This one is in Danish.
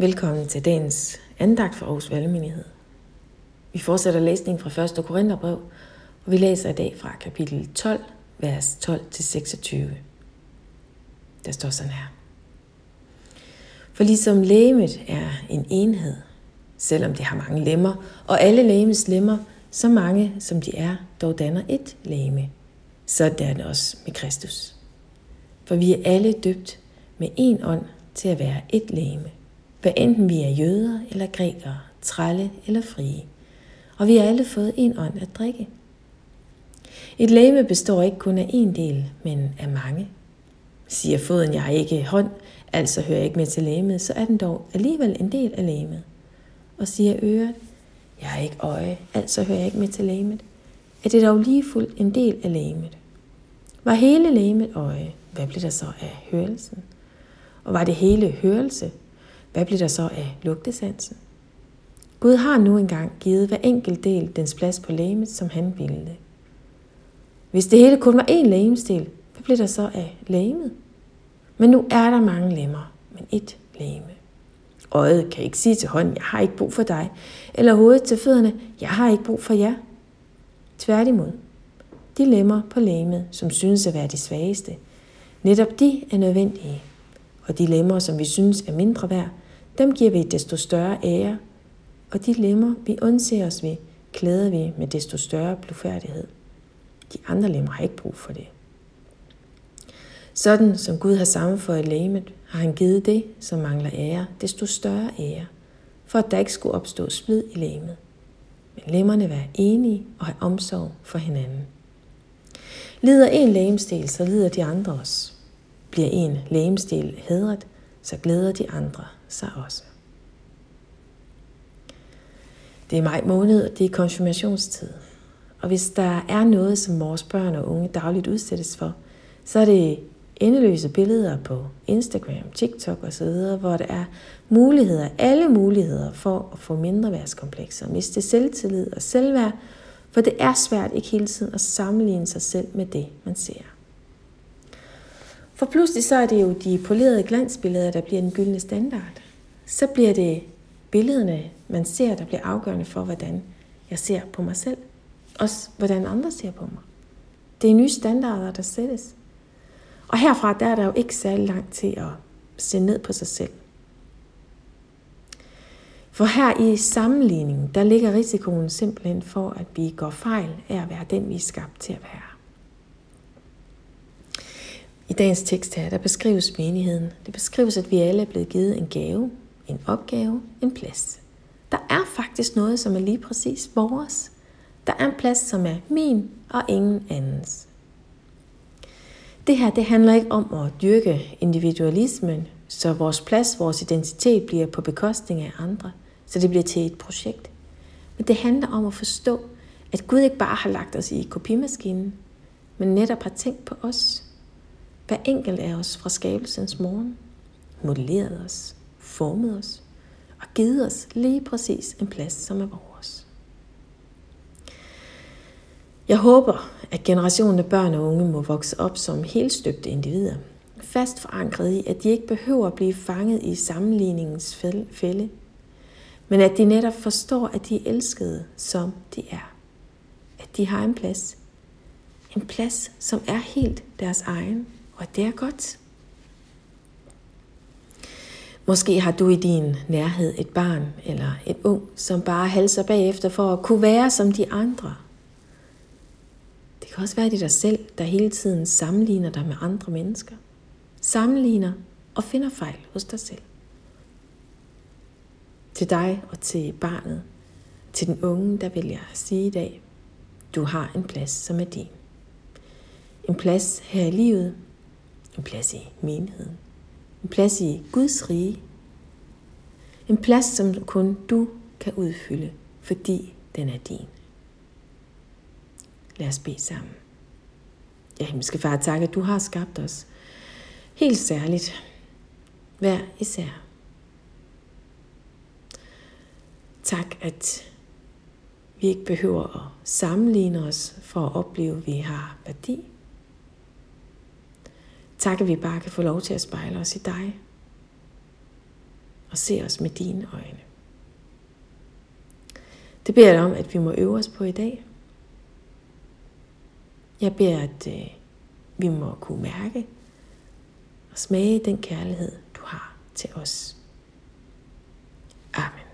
Velkommen til dagens andagt for Aarhus Valgmenighed. Vi fortsætter læsningen fra 1. Korintherbrev, og vi læser i dag fra kapitel 12, vers 12-26. Der står sådan her. For ligesom lægemet er en enhed, selvom det har mange lemmer, og alle lægemes lemmer, så mange som de er, dog danner et lægeme, så er det også med Kristus. For vi er alle døbt med en ånd til at være et lægeme hvad enten vi er jøder eller grækere, trælle eller frie. Og vi har alle fået en ånd at drikke. Et læme består ikke kun af en del, men af mange. Siger foden, jeg har ikke hånd, altså hører jeg ikke med til læmet, så er den dog alligevel en del af læmet. Og siger øret, jeg har ikke øje, altså hører jeg ikke med til læmet, er det dog lige fuldt en del af læmet. Var hele læmet øje, hvad blev der så af hørelsen? Og var det hele hørelse, hvad bliver der så af lugtesansen? Gud har nu engang givet hver enkelt del dens plads på lægemet, som han ville det. Hvis det hele kun var én lægemsdel, hvad bliver der så af lægemet? Men nu er der mange lemmer, men ét lægeme. Øjet kan ikke sige til hånden, jeg har ikke brug for dig, eller hovedet til fødderne, jeg har ikke brug for jer. Tværtimod, de lemmer på lægemet, som synes at være de svageste, netop de er nødvendige. Og de lemmer, som vi synes er mindre værd, dem giver vi desto større ære, og de lemmer, vi undser os ved, klæder vi med desto større blufærdighed. De andre lemmer har ikke brug for det. Sådan som Gud har sammenføjet lægemet, har han givet det, som mangler ære, desto større ære, for at der ikke skulle opstå splid i lægemet. Men lemmerne være enige og have omsorg for hinanden. Lider en lægemsdel, så lider de andre også. Bliver en lægemsdel hedret, så glæder de andre sig også. Det er maj måned, og det er konfirmationstid. Og hvis der er noget, som vores børn og unge dagligt udsættes for, så er det endeløse billeder på Instagram, TikTok osv., hvor der er muligheder, alle muligheder for at få mindre værtskomplekser, miste selvtillid og selvværd, for det er svært ikke hele tiden at sammenligne sig selv med det, man ser. For pludselig så er det jo de polerede glansbilleder, der bliver den gyldne standard. Så bliver det billederne, man ser, der bliver afgørende for, hvordan jeg ser på mig selv. Også hvordan andre ser på mig. Det er nye standarder, der sættes. Og herfra der er der jo ikke særlig langt til at se ned på sig selv. For her i sammenligningen, der ligger risikoen simpelthen for, at vi går fejl af at være den, vi er skabt til at være. I dagens tekst her, der beskrives menigheden. Det beskrives, at vi alle er blevet givet en gave, en opgave, en plads. Der er faktisk noget, som er lige præcis vores. Der er en plads, som er min og ingen andens. Det her, det handler ikke om at dyrke individualismen, så vores plads, vores identitet bliver på bekostning af andre, så det bliver til et projekt. Men det handler om at forstå, at Gud ikke bare har lagt os i kopimaskinen, men netop har tænkt på os hver enkelt af os fra skabelsens morgen, modelleret os, formet os og givet os lige præcis en plads, som er vores. Jeg håber, at generationen af børn og unge må vokse op som helt støbte individer, fast forankret i, at de ikke behøver at blive fanget i sammenligningens fælde, men at de netop forstår, at de er elskede, som de er. At de har en plads. En plads, som er helt deres egen, og det er godt. Måske har du i din nærhed et barn eller en ung, som bare halser bagefter for at kunne være som de andre. Det kan også være, det dig selv, der hele tiden sammenligner dig med andre mennesker. Sammenligner og finder fejl hos dig selv. Til dig og til barnet, til den unge, der vil jeg sige i dag, du har en plads, som er din. En plads her i livet, en plads i menigheden. En plads i Guds rige. En plads, som kun du kan udfylde, fordi den er din. Lad os bede sammen. Ja, himmelske far, tak, at du har skabt os. Helt særligt. Hver især. Tak, at vi ikke behøver at sammenligne os for at opleve, at vi har værdi. Tak, at vi bare kan få lov til at spejle os i dig. og se os med dine øjne. Det beder jeg dig om, at vi må øve os på i dag. Jeg beder, at øh, vi må kunne mærke og smage den kærlighed, du har til os. Amen.